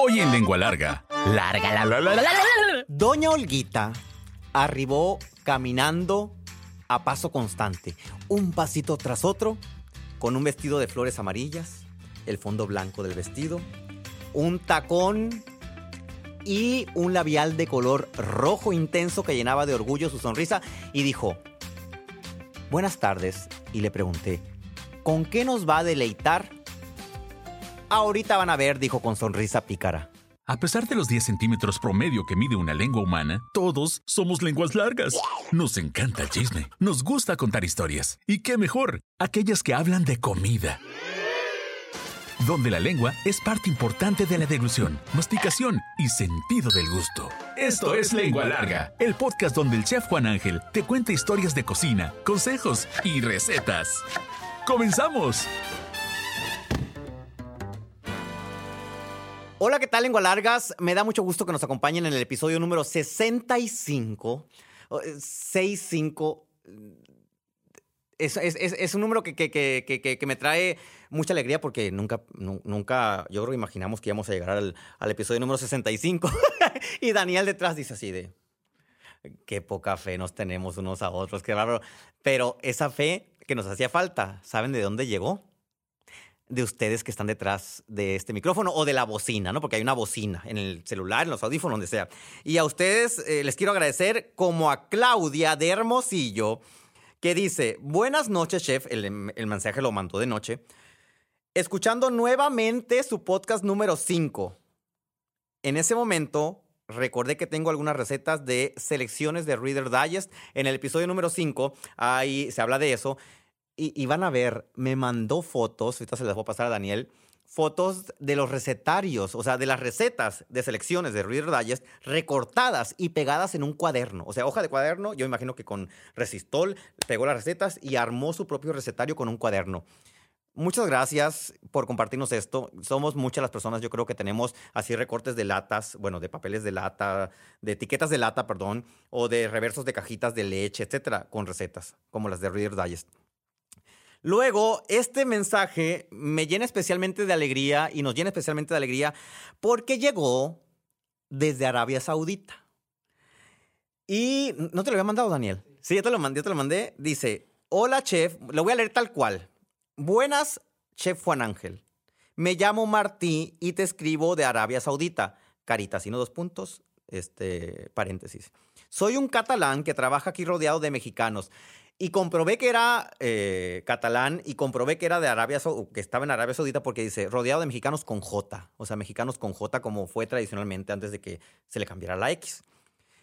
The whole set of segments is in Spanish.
Hoy en Lengua Larga. Larga la la la la la la. Doña Olguita arribó caminando a paso constante, un pasito tras otro, con un vestido de flores amarillas, el fondo blanco del vestido, un tacón y un labial de color rojo intenso que llenaba de orgullo su sonrisa y dijo, buenas tardes, y le pregunté, ¿con qué nos va a deleitar? Ahorita van a ver, dijo con sonrisa pícara. A pesar de los 10 centímetros promedio que mide una lengua humana, todos somos lenguas largas. Nos encanta el chisme, nos gusta contar historias. ¿Y qué mejor? Aquellas que hablan de comida. Donde la lengua es parte importante de la deglución, masticación y sentido del gusto. Esto es Lengua Larga, el podcast donde el chef Juan Ángel te cuenta historias de cocina, consejos y recetas. ¡Comenzamos! Hola, ¿qué tal, lengua largas? Me da mucho gusto que nos acompañen en el episodio número 65. o, eh, 65. Es, es- es- un número que, me trae mucha alegría porque nunca, nu- nunca, yo creo que imaginamos que íbamos a llegar al, al episodio número 65. y Daniel detrás dice así de, qué poca fe nos tenemos unos a otros, qué bárbaro. Pero esa fe que nos hacía falta, ¿saben de dónde llegó? De ustedes que están detrás de este micrófono o de la bocina, ¿no? Porque hay una bocina en el celular, en los audífonos, donde sea. Y a ustedes eh, les quiero agradecer como a Claudia de Hermosillo, que dice, buenas noches, chef, el, el mensaje lo mandó de noche, escuchando nuevamente su podcast número 5. En ese momento... Recordé que tengo algunas recetas de selecciones de Reader Digest. En el episodio número 5, ahí se habla de eso. Y, y van a ver, me mandó fotos, ahorita se las voy a pasar a Daniel, fotos de los recetarios, o sea, de las recetas de selecciones de Reader Digest recortadas y pegadas en un cuaderno. O sea, hoja de cuaderno, yo imagino que con resistol pegó las recetas y armó su propio recetario con un cuaderno. Muchas gracias por compartirnos esto. Somos muchas las personas, yo creo que tenemos así recortes de latas, bueno, de papeles de lata, de etiquetas de lata, perdón, o de reversos de cajitas de leche, etcétera, con recetas, como las de Reader Digest. Luego, este mensaje me llena especialmente de alegría y nos llena especialmente de alegría porque llegó desde Arabia Saudita. Y no te lo había mandado, Daniel. Sí, ya te lo mandé, ya te lo mandé. Dice, hola chef, lo voy a leer tal cual. Buenas, chef Juan Ángel. Me llamo Martí y te escribo de Arabia Saudita. Caritas, y no dos puntos, este, paréntesis. Soy un catalán que trabaja aquí rodeado de mexicanos. Y comprobé que era eh, catalán y comprobé que era de Arabia Sau- que estaba en Arabia Saudita porque dice rodeado de mexicanos con J, o sea, mexicanos con J como fue tradicionalmente antes de que se le cambiara la X.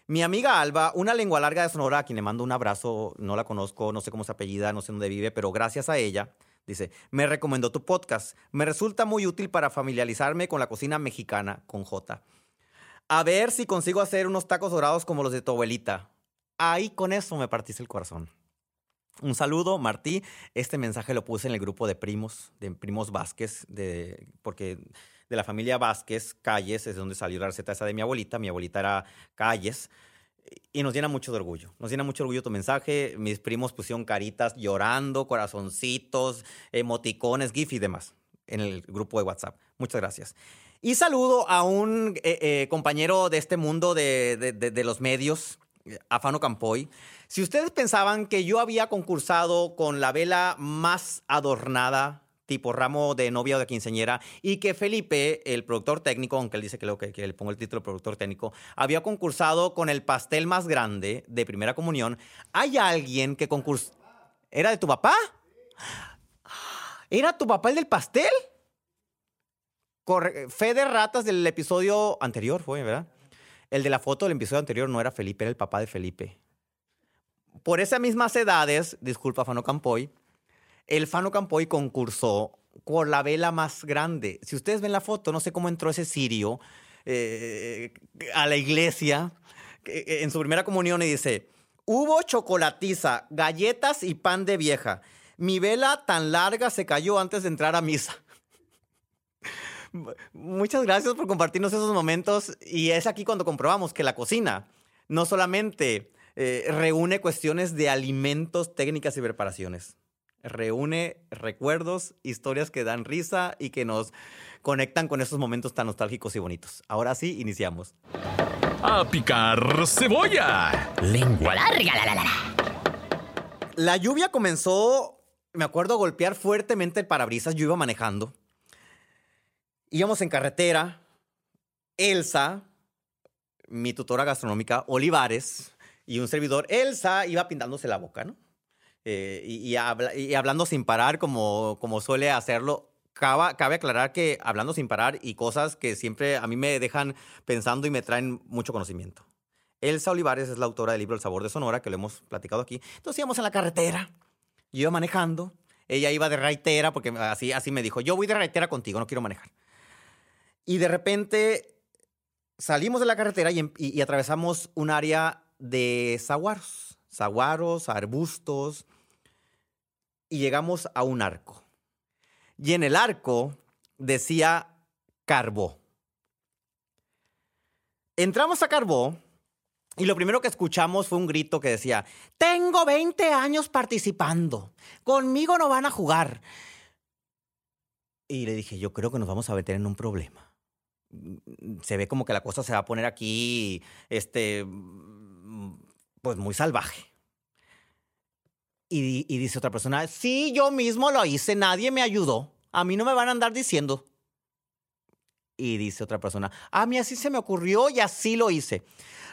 Mi amiga Alba, una lengua larga de Sonora, a quien le mando un abrazo, no la conozco, no sé cómo se apellida, no sé dónde vive, pero gracias a ella, dice, me recomendó tu podcast. Me resulta muy útil para familiarizarme con la cocina mexicana con J. A ver si consigo hacer unos tacos dorados como los de tu abuelita. Ahí con eso me partiste el corazón. Un saludo, Martí. Este mensaje lo puse en el grupo de primos, de primos Vázquez, de, porque de la familia Vázquez, Calles, es donde salió la receta esa de mi abuelita. Mi abuelita era Calles. Y nos llena mucho de orgullo. Nos llena mucho orgullo tu mensaje. Mis primos pusieron caritas llorando, corazoncitos, emoticones, GIF y demás en el grupo de WhatsApp. Muchas gracias. Y saludo a un eh, eh, compañero de este mundo de, de- los medios, Afano Campoy. Si ustedes pensaban que yo había concursado con la vela más adornada, tipo ramo de novia o de quinceñera, y que Felipe, el productor técnico, aunque él dice que, lo que, le pongo el título de productor técnico, había concursado con el pastel más grande de primera comunión, hay alguien que concursó. ¿Era de tu papá? ¿Era tu papá el del pastel? Corre- fe de ratas del episodio anterior fue, ¿verdad? El de la foto del episodio anterior no era Felipe, era el papá de Felipe. Por esas mismas edades, disculpa Fano Campoy, el Fano Campoy concursó con la vela más grande. Si ustedes ven la foto, no sé cómo entró ese sirio eh, a la iglesia eh, en su primera comunión y dice, hubo chocolatiza, galletas y pan de vieja. Mi vela tan larga se cayó antes de entrar a misa. Muchas gracias por compartirnos esos momentos y es aquí cuando comprobamos que la cocina no solamente eh, reúne cuestiones de alimentos, técnicas y preparaciones. reúne recuerdos, historias que dan risa y que nos conectan con esos momentos tan nostálgicos y bonitos. Ahora sí, iniciamos. A picar cebolla. Lengua larga, la, la, la, la. La lluvia comenzó, me acuerdo, a golpear fuertemente el parabrisas. Yo iba manejando. Íbamos en carretera. Elsa, mi tutora gastronómica, Olivares, y un servidor, Elsa, iba pintándose la boca, ¿no? Eh, y, y habla- y hablando sin parar, como, como suele hacerlo. Cabe, cabe aclarar que hablando sin parar y cosas que siempre a mí me dejan pensando y me traen mucho conocimiento. Elsa Olivares es la autora del libro El sabor de Sonora, que lo hemos platicado aquí. Entonces íbamos en la carretera, yo iba manejando, ella iba de raitera, porque así, así me dijo, yo voy de raitera contigo, no quiero manejar. Y de repente salimos de la carretera y, em- atravesamos un área de saguaros, saguaros, arbustos, y llegamos a un arco. Y en el arco decía Carbó. Entramos a Carbó y lo primero que escuchamos fue un grito que decía, tengo 20 años participando, conmigo no van a jugar. Y le dije, yo creo que nos vamos a meter en un problema. Se ve como que la cosa se va a poner aquí, este, mm, pues muy salvaje. Y dice otra persona, sí, yo mismo lo hice, nadie me ayudó. A mí no me van a andar diciendo. Y dice otra persona, a mí así se me ocurrió y así lo hice.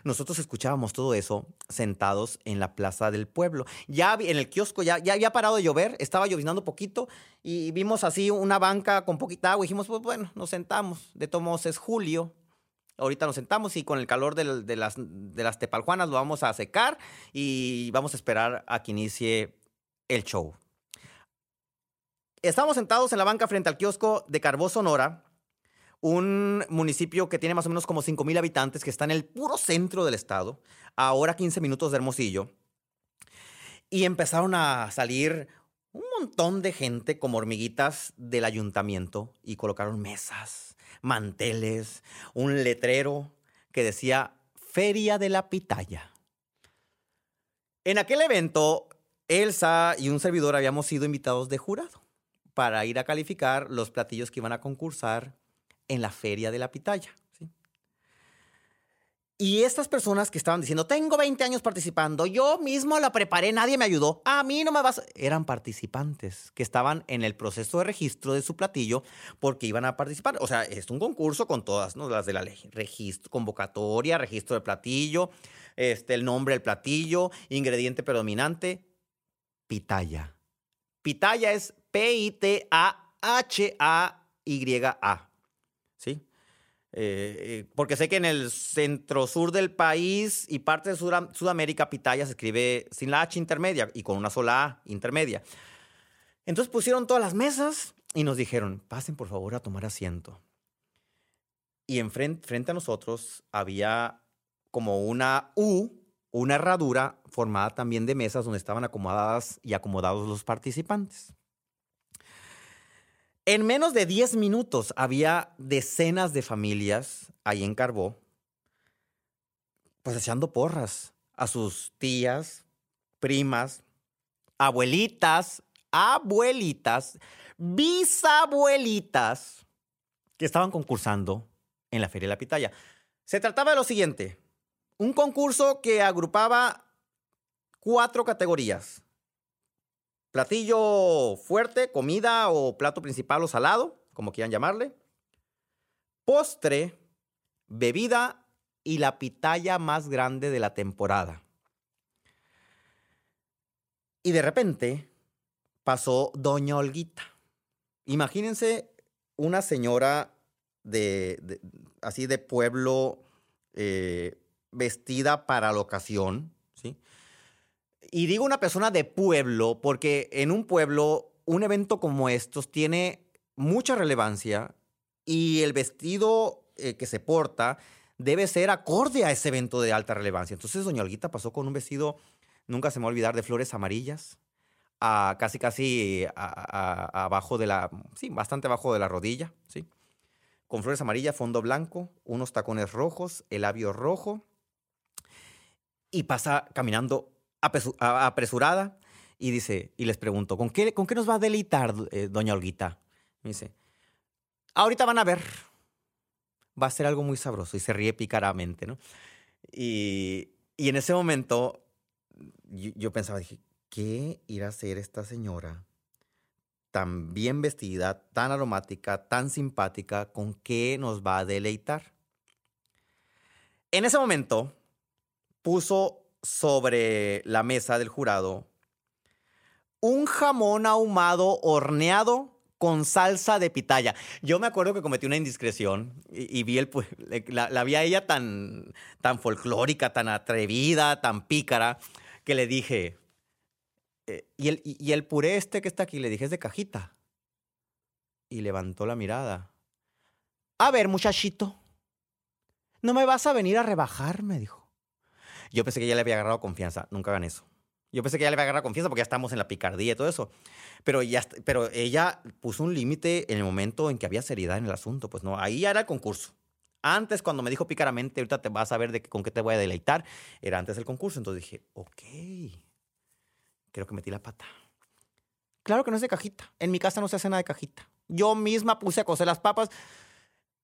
Nosotros escuchábamos todo eso sentados en la plaza del pueblo. Ya en el kiosco ya, ya había parado de llover, estaba lloviznando poquito y vimos así una banca con poquita agua y dijimos, pues bueno, nos sentamos. De todos es julio. Ahorita nos sentamos y con el calor de, las, de las tepaljuanas lo vamos a secar y vamos a esperar a que inicie el show. Estamos sentados en la banca frente al kiosco de Carbó, Sonora, un municipio que tiene más o menos como 5 mil habitantes, que está en el puro centro del estado, ahora 15 minutos de Hermosillo. Y empezaron a salir un montón de gente como hormiguitas del ayuntamiento y colocaron mesas, manteles, un letrero que decía Feria de la Pitaya. En aquel evento, Elsa y un servidor habíamos sido invitados de jurado para ir a calificar los platillos que iban a concursar en la Feria de la Pitaya. Y estas personas que estaban diciendo, tengo 20 años participando, yo mismo la preparé, nadie me ayudó, a mí no me vas... a-". Eran participantes que estaban en el proceso de registro de su platillo porque iban a participar. O sea, es un concurso con todas ¿no? las de la ley. Registro, convocatoria, registro del platillo, este, el nombre del platillo, ingrediente predominante, pitaya. Pitaya es P-I-T-A-H-A-Y-A. ¿Sí? Eh, eh, porque sé que en el centro sur del país y parte de Sudam- Sudamérica, pitaya se escribe sin la H intermedia y con una sola A intermedia. Entonces pusieron todas las mesas y nos dijeron, pasen por favor a tomar asiento. Y enfrente, frente a nosotros había como una U, una herradura formada también de mesas donde estaban acomodadas y acomodados los participantes. En menos de 10 minutos había decenas de familias ahí en Carbó, pues echando porras a sus tías, primas, abuelitas, abuelitas, bisabuelitas que estaban concursando en la Feria de la Pitaya. Se trataba de lo siguiente, un concurso que agrupaba cuatro categorías. Platillo fuerte, comida o plato principal o salado, como quieran llamarle. Postre, bebida y la pitaya más grande de la temporada. Y de repente pasó Doña Olguita. Imagínense una señora de, así de pueblo eh, vestida para la ocasión. Y digo una persona de pueblo porque en un pueblo un evento como estos tiene mucha relevancia y el vestido eh, que se porta debe ser acorde a ese evento de alta relevancia. Entonces doña Olguita pasó con un vestido, nunca se me va a olvidar, de flores amarillas, a casi casi abajo de la, sí, bastante abajo de la rodilla, ¿sí? Con flores amarillas, fondo blanco, unos tacones rojos, el labio rojo y pasa caminando apresurada Y dice, y les pregunto, ¿con qué, con qué nos va a deleitar, eh, doña Olguita? Me dice, ahorita van a ver. Va a ser algo muy sabroso. Y se ríe picaramente, ¿no? Y, y en ese momento yo, pensaba, dije, ¿qué irá a hacer esta señora? tan bien vestida, tan aromática, tan simpática, con qué nos va a deleitar. En ese momento, puso sobre la mesa del jurado un jamón ahumado horneado con salsa de pitaya. Yo me acuerdo que cometí una indiscreción y, vi el, la, la vi a ella tan, tan folclórica, tan atrevida, tan pícara, que le dije, eh, y, el, y, el puré este que está aquí, le dije, es de cajita. Y levantó la mirada. A ver, muchachito, no me vas a venir a rebajar, me dijo. Yo pensé que ya le había agarrado confianza. Nunca hagan eso. Yo pensé que ya le había agarrado confianza porque ya estamos en la picardía y todo eso. Pero, ya, pero ella puso un límite en el momento en que había seriedad en el asunto. Pues no, ahí era el concurso. Antes, cuando me dijo pícaramente, ahorita te vas a ver de con qué te voy a deleitar, era antes del concurso. Entonces dije, ok, creo que metí la pata. Claro que no es de cajita. En mi casa no se hace nada de cajita. Yo misma puse a cocer las papas.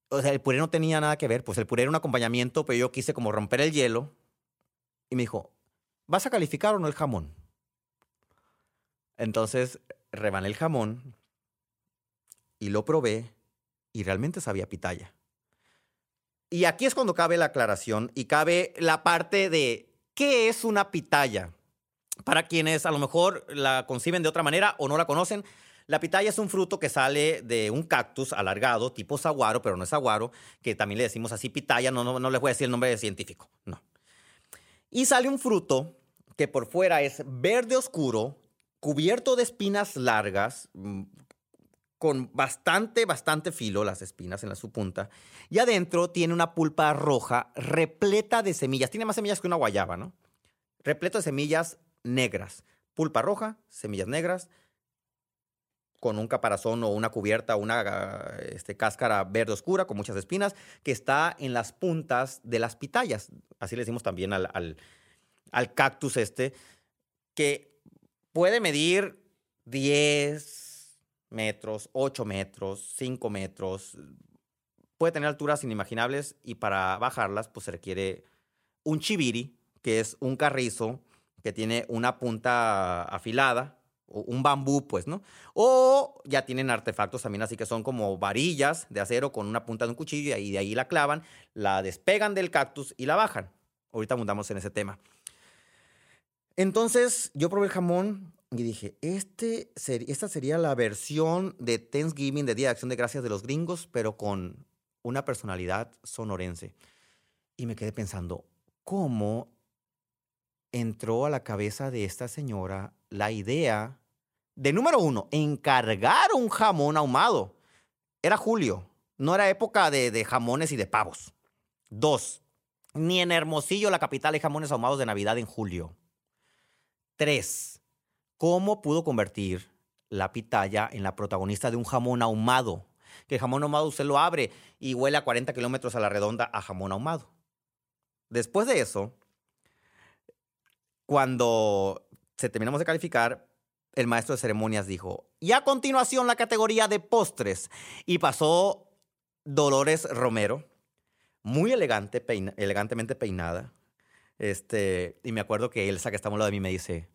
O sea, el puré no tenía nada que ver. Pues el puré era un acompañamiento, pero yo quise como romper el hielo. Y me dijo, ¿vas a calificar o no el jamón? Entonces rebané el jamón y lo probé y realmente sabía pitaya. Y aquí es cuando cabe la aclaración y cabe la parte de qué es una pitaya. Para quienes a lo mejor la conciben de otra manera o no la conocen, la pitaya es un fruto que sale de un cactus alargado, tipo saguaro, pero no es saguaro, que también le decimos así pitaya, no, no, no les voy a decir el nombre científico, no. Y sale un fruto que por fuera es verde oscuro, cubierto de espinas largas, mm, con bastante, bastante filo las espinas en la su punta, y adentro tiene una pulpa roja repleta de semillas. Tiene más semillas que una guayaba, ¿no? Repleto de semillas negras. Pulpa roja, semillas negras, con un caparazón o una cubierta, una este, cáscara verde oscura con muchas espinas, que está en las puntas de las pitayas. Así le decimos también al, cactus este, que puede medir 10 metros, 8 metros, 5 metros. Puede tener alturas inimaginables y para bajarlas pues se requiere un chiviri, que es un carrizo que tiene una punta afilada, un bambú, pues, ¿no? O ya tienen artefactos también, así que son como varillas de acero con una punta de un cuchillo y de ahí la clavan, la despegan del cactus y la bajan. Ahorita abundamos en ese tema. Entonces yo probé el jamón y dije, este esta sería la versión de Thanksgiving, de Día de Acción de Gracias de los gringos, pero con una personalidad sonorense. Y me quedé pensando, ¿cómo entró a la cabeza de esta señora la idea de, número uno, encargar un jamón ahumado. Era julio, no era época de, de jamones y de pavos. Dos, ni en Hermosillo, la capital, hay jamones ahumados de Navidad en julio. Tres, ¿cómo pudo convertir la pitaya en la protagonista de un jamón ahumado? Que el jamón ahumado usted lo abre y huele a 40 kilómetros a la redonda a jamón ahumado. Después de eso, cuando se terminamos de calificar, el maestro de ceremonias dijo, y a continuación la categoría de postres. Y pasó Dolores Romero, muy elegante, elegantemente peinada. Este, y me acuerdo que Elsa, que está al lado de mí, me dice,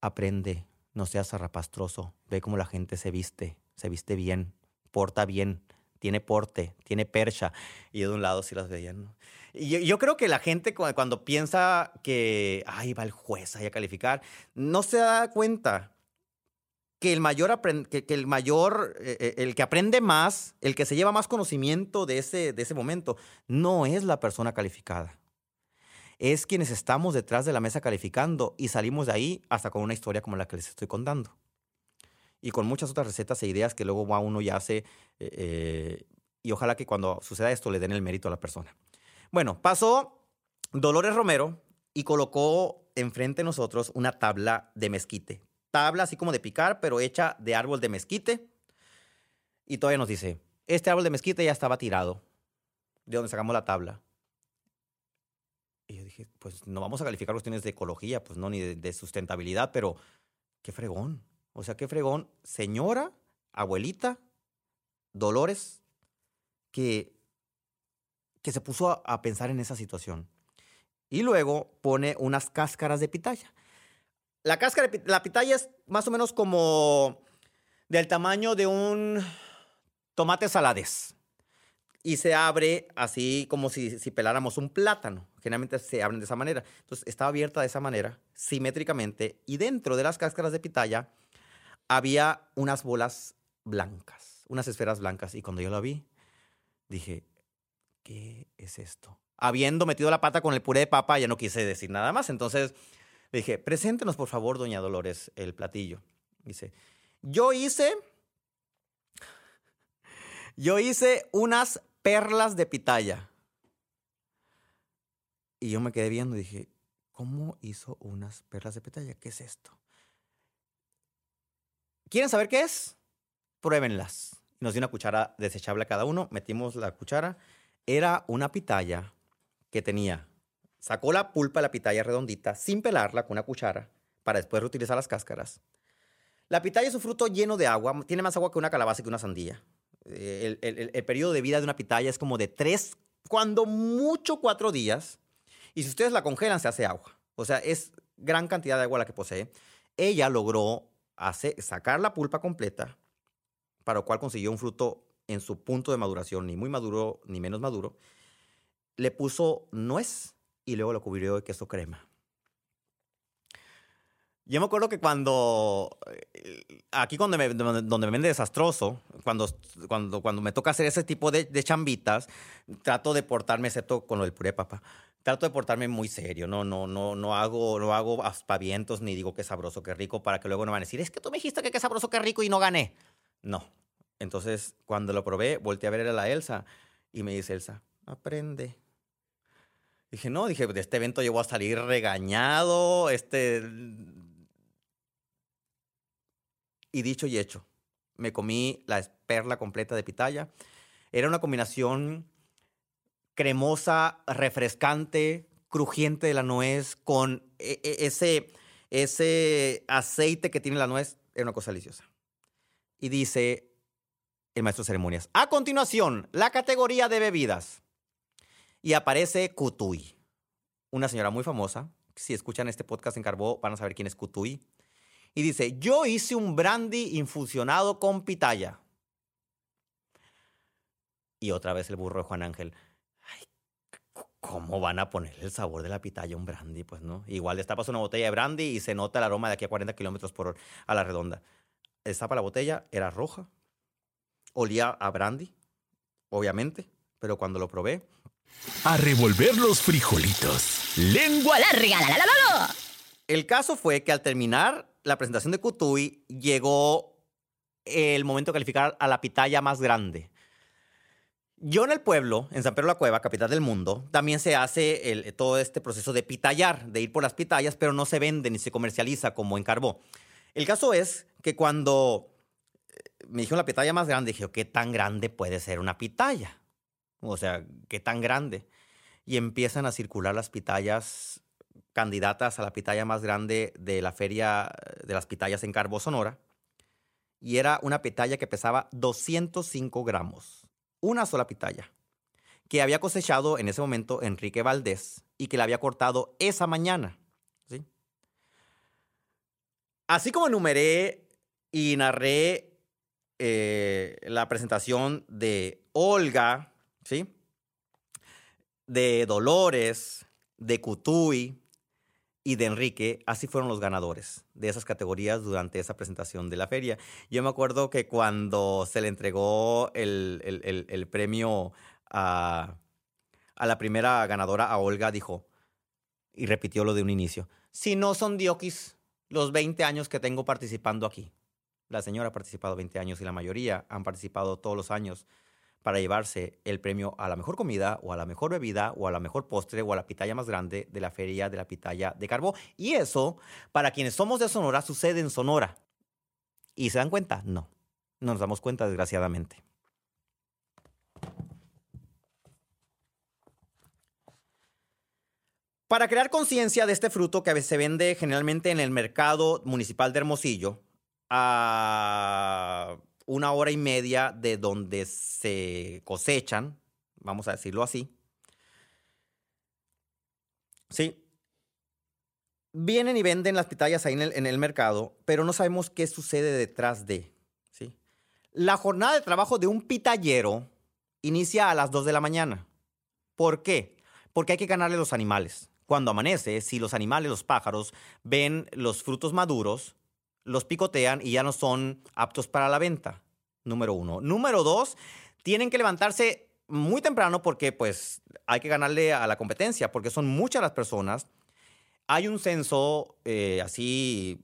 aprende, no seas zarrapastroso, ve cómo la gente se viste, se viste bien, porta bien, tiene porte, tiene percha. Y de un lado sí las veía, ¿no? Y yo, creo que la gente cuando, piensa que, ay, va el juez ahí a calificar, no se da cuenta que el mayor, que, el mayor, eh, eh, el que aprende más, el que se lleva más conocimiento de ese, de ese momento, no es la persona calificada. Es quienes estamos detrás de la mesa calificando y salimos de ahí hasta con una historia como la que les estoy contando. Y con muchas otras recetas e ideas que luego va uno y hace. Eh, y ojalá que cuando suceda esto le den el mérito a la persona. Bueno, pasó Dolores Romero y colocó enfrente de nosotros una tabla de mezquite. Tabla así como de picar, pero hecha de árbol de mezquite. Y todavía nos dice, este árbol de mezquite ya estaba tirado. De donde sacamos la tabla. Y yo dije, dije, pues no vamos a calificar cuestiones de ecología, pues no, ni de, de sustentabilidad, pero qué fregón. O sea, qué fregón. Señora, abuelita, Dolores, que, que se puso a, pensar en esa situación. Y luego pone unas cáscaras de pitaya. La cáscara, de la pitaya es más o menos como del tamaño de un tomate salades. Y se abre así como si, si peláramos un plátano. Generalmente se abren de esa manera. Entonces estaba abierta de esa manera, simétricamente. Y dentro de las cáscaras de pitaya había unas bolas blancas, unas esferas blancas. Y cuando yo la vi, dije, ¿qué es esto? Habiendo metido la pata con el puré de papa, ya no quise decir nada más. Entonces le dije, preséntenos por favor, doña Dolores, el platillo. Dice, yo hice, yo hice unas perlas de pitaya. Y yo me quedé viendo y dije, ¿cómo hizo unas perlas de pitaya? ¿Qué es esto? ¿Quieren saber qué es? Pruébenlas. Nos dio una cuchara desechable a cada uno, metimos la cuchara. Era una pitaya que tenía, sacó la pulpa de la pitaya redondita sin pelarla con una cuchara para después reutilizar las cáscaras. La pitaya es un fruto lleno de agua, tiene más agua que una calabaza y que una sandía. Eh, El, el- periodo de vida de una pitaya es como de tres, cuando mucho cuatro días. Y si ustedes la congelan, se hace agua. O sea, es gran cantidad de agua la que posee. Ella logró hacer, sacar la pulpa completa, para lo cual consiguió un fruto en su punto de maduración, ni muy maduro ni menos maduro. Le puso nuez y luego lo cubrió de queso crema. Yo me acuerdo que cuando, eh, aquí cuando me, donde me vende desastroso, cuando, cuando, cuando me toca hacer ese tipo de, de chambitas, trato de portarme, excepto con lo del puré de papa, trato de portarme muy serio, no, no, no, no hago, no hago aspavientos ni digo qué sabroso, qué rico, para que luego no van a decir, es que tú me dijiste que qué sabroso, qué rico y no gané. No. Entonces, cuando lo probé, volteé a ver a la Elsa y me dice Elsa, aprende. Dije, no, dije, de este evento yo voy a salir regañado, este... Y dicho y hecho, me comí la perla completa de pitaya. Era una combinación cremosa, refrescante, crujiente de la nuez, con e- e- ese, ese aceite que tiene la nuez. Era una cosa deliciosa. Y dice el maestro de ceremonias. A continuación, la categoría de bebidas. Y aparece Kutui, una señora muy famosa. Si escuchan este podcast en Carbó, van a saber quién es Kutui. Y dice, yo hice un brandy infusionado con pitaya. Y otra vez el burro de Juan Ángel. ¿Cómo van a ponerle el sabor de la pitaya a un brandy? Pues no. Igual destapas una botella de brandy y se nota el aroma de aquí a 40 kilómetros por hora a la redonda. Destapa la botella, era roja. Olía a brandy, obviamente. Pero cuando lo probé, A revolver los frijolitos. Lengua larga, la, la, la, la, la. El caso fue que al terminar la presentación de Kutui, llegó el momento de calificar a la pitaya más grande. Yo en el pueblo, en San Pedro de la Cueva, capital del mundo, también se hace todo este proceso de pitayar, de ir por las pitayas, pero no se vende ni se comercializa como en Carbó. El caso es que cuando eh, me dijeron la pitaya más grande, dije, ¿qué tan grande puede ser una pitaya? O sea, ¿qué tan grande? Y empiezan a circular las pitayas candidatas a la pitaya más grande de la feria de las pitayas en Carbó, Sonora. Y era una pitaya que pesaba 205 gramos. Una sola pitaya. Que había cosechado en ese momento Enrique Valdés y que la había cortado esa mañana. ¿sí? Así como enumeré y narré eh, la presentación de Olga, ¿sí? de Dolores, de Cutuy y de Enrique, así fueron los ganadores de esas categorías durante esa presentación de la feria. Yo me acuerdo que cuando se le entregó el, el- el- premio a, a la primera ganadora, a Olga, dijo, y repitió lo de un inicio, si no son diokis los 20 años que tengo participando aquí. La señora ha participado 20 años y la mayoría han participado todos los años para llevarse el premio a la mejor comida o a la mejor bebida o a la mejor postre o a la pitaya más grande de la feria de la pitaya de Carbó. Y eso, para quienes somos de Sonora, sucede en Sonora. ¿Y se dan cuenta? No. No nos damos cuenta, desgraciadamente. Para crear conciencia de este fruto que a veces se vende generalmente en el mercado municipal de Hermosillo, a una hora y media de donde se cosechan, vamos a decirlo así. Sí. Vienen y venden las pitayas ahí en el, mercado, pero no sabemos qué sucede detrás de. ¿sí? La jornada de trabajo de un pitallero inicia a las 2 de la mañana. ¿Por qué? Porque hay que ganarle los animales. Cuando amanece, si los animales, los pájaros, ven los frutos maduros, los picotean y ya no son aptos para la venta. Número uno. Número dos, tienen que levantarse muy temprano porque pues hay que ganarle a la competencia, porque son muchas las personas. Hay un censo eh, así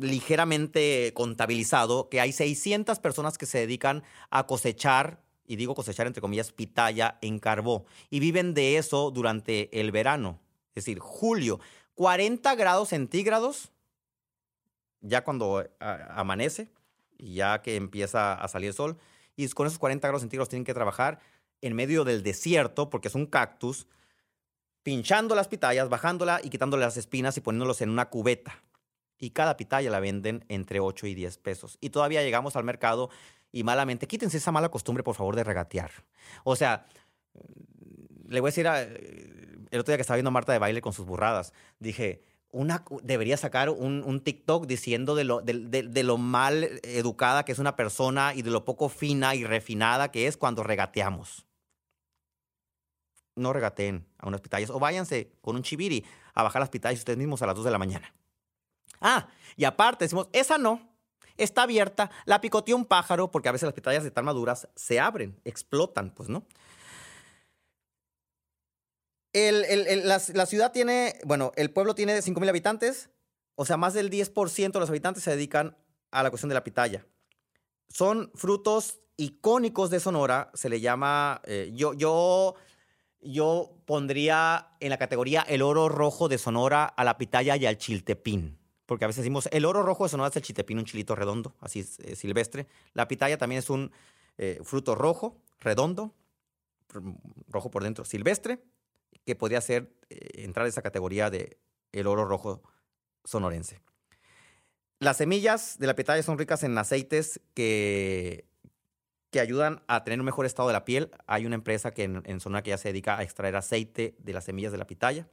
ligeramente contabilizado que hay 600 personas que se dedican a cosechar, y digo cosechar entre comillas, pitaya en carbó, y viven de eso durante el verano, es decir, julio, 40 grados centígrados, ya cuando eh, amanece, y ya que empieza a salir el sol, y con esos 40 grados centígrados tienen que trabajar en medio del desierto, porque es un cactus, pinchando las pitayas, bajándola y quitándole las espinas y poniéndolos en una cubeta. Y cada pitaya la venden entre 8 y 10 pesos. Y todavía llegamos al mercado y malamente, quítense esa mala costumbre, por favor, de regatear. O sea, le voy a decir, a, el otro día que estaba viendo a Marta de baile con sus burradas, dije, una, debería sacar un, TikTok diciendo de lo, de, lo, mal educada que es una persona y de lo poco fina y refinada que es cuando regateamos. No regateen a unas pitayas o váyanse con un chiviri a bajar las pitayas ustedes mismos a las 2 de la mañana. Ah, y aparte decimos, esa no, está abierta, la picoteó un pájaro, porque a veces las pitayas tan maduras se abren, explotan, pues, ¿no? La, ciudad tiene, bueno, el pueblo tiene 5.000 habitantes, o sea, más del 10% de los habitantes se dedican a la cuestión de la pitaya. Son frutos icónicos de Sonora, se le llama, eh, yo, yo, yo pondría en la categoría el oro rojo de Sonora a la pitaya y al chiltepín. Porque a veces decimos, el oro rojo de Sonora es el chiltepín, un chilito redondo, así silvestre. La pitaya también es un eh, fruto rojo, redondo, rojo por dentro, silvestre, que podría ser eh, entrar en esa categoría de el oro rojo sonorense. Las semillas de la pitaya son ricas en aceites que, que ayudan a tener un mejor estado de la piel. Hay una empresa que en, en Sonora que ya se dedica a extraer aceite de las semillas de la pitaya.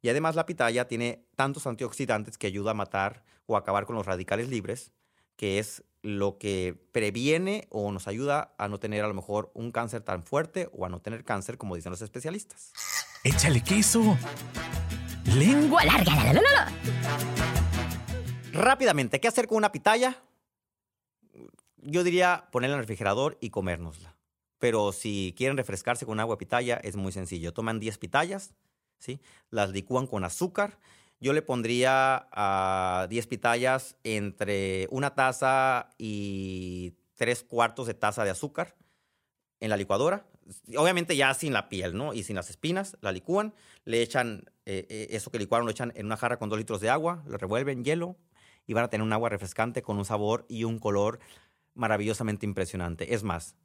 Y además la pitaya tiene tantos antioxidantes que ayuda a matar o acabar con los radicales libres, que es lo que previene o nos ayuda a no tener a lo mejor un cáncer tan fuerte o a no tener cáncer como dicen los especialistas. Échale queso. Lengua larga. La, la, la, Rápidamente, ¿qué hacer con una pitaya? Yo diría ponerla en el refrigerador y comérnosla. Pero si quieren refrescarse con agua pitaya, es muy sencillo. Toman 10 pitayas, ¿sí? las licúan con azúcar. Yo le pondría a 10 pitayas entre una taza y tres cuartos de taza de azúcar en la licuadora obviamente ya sin la piel, ¿no? Y sin las espinas, la licúan, le echan eh, eh, eso que licuaron, lo echan en una jarra con dos litros de agua, lo revuelven, hielo, y van a tener un agua refrescante con un sabor y un color maravillosamente impresionante. Es más,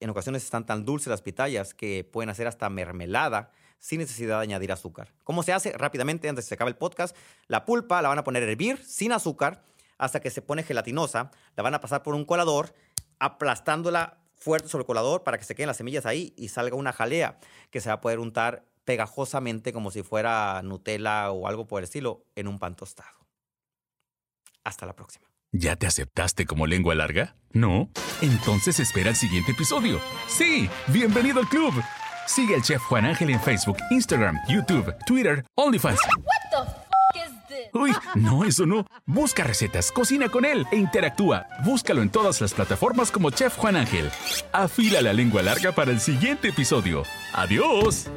en ocasiones están tan dulces las pitayas que pueden hacer hasta mermelada sin necesidad de añadir azúcar. ¿Cómo se hace? Rápidamente, antes de que se acabe el podcast, la pulpa la van a poner a hervir sin azúcar hasta que se pone gelatinosa, la van a pasar por un colador aplastándola fuerte sobre el colador para que se queden las semillas ahí y salga una jalea que se va a poder untar pegajosamente como si fuera Nutella o algo por el estilo en un pan tostado. Hasta la próxima. ¿Ya te aceptaste como lengua larga? ¿No? Entonces espera el siguiente episodio. Sí, bienvenido al club. Sigue al chef Juan Ángel en Facebook, Instagram, YouTube, Twitter, OnlyFans. Uy, no, eso no. Busca recetas, cocina con él e interactúa. Búscalo en todas las plataformas como Chef Juan Ángel. Afila la lengua larga para el siguiente episodio. ¡Adiós!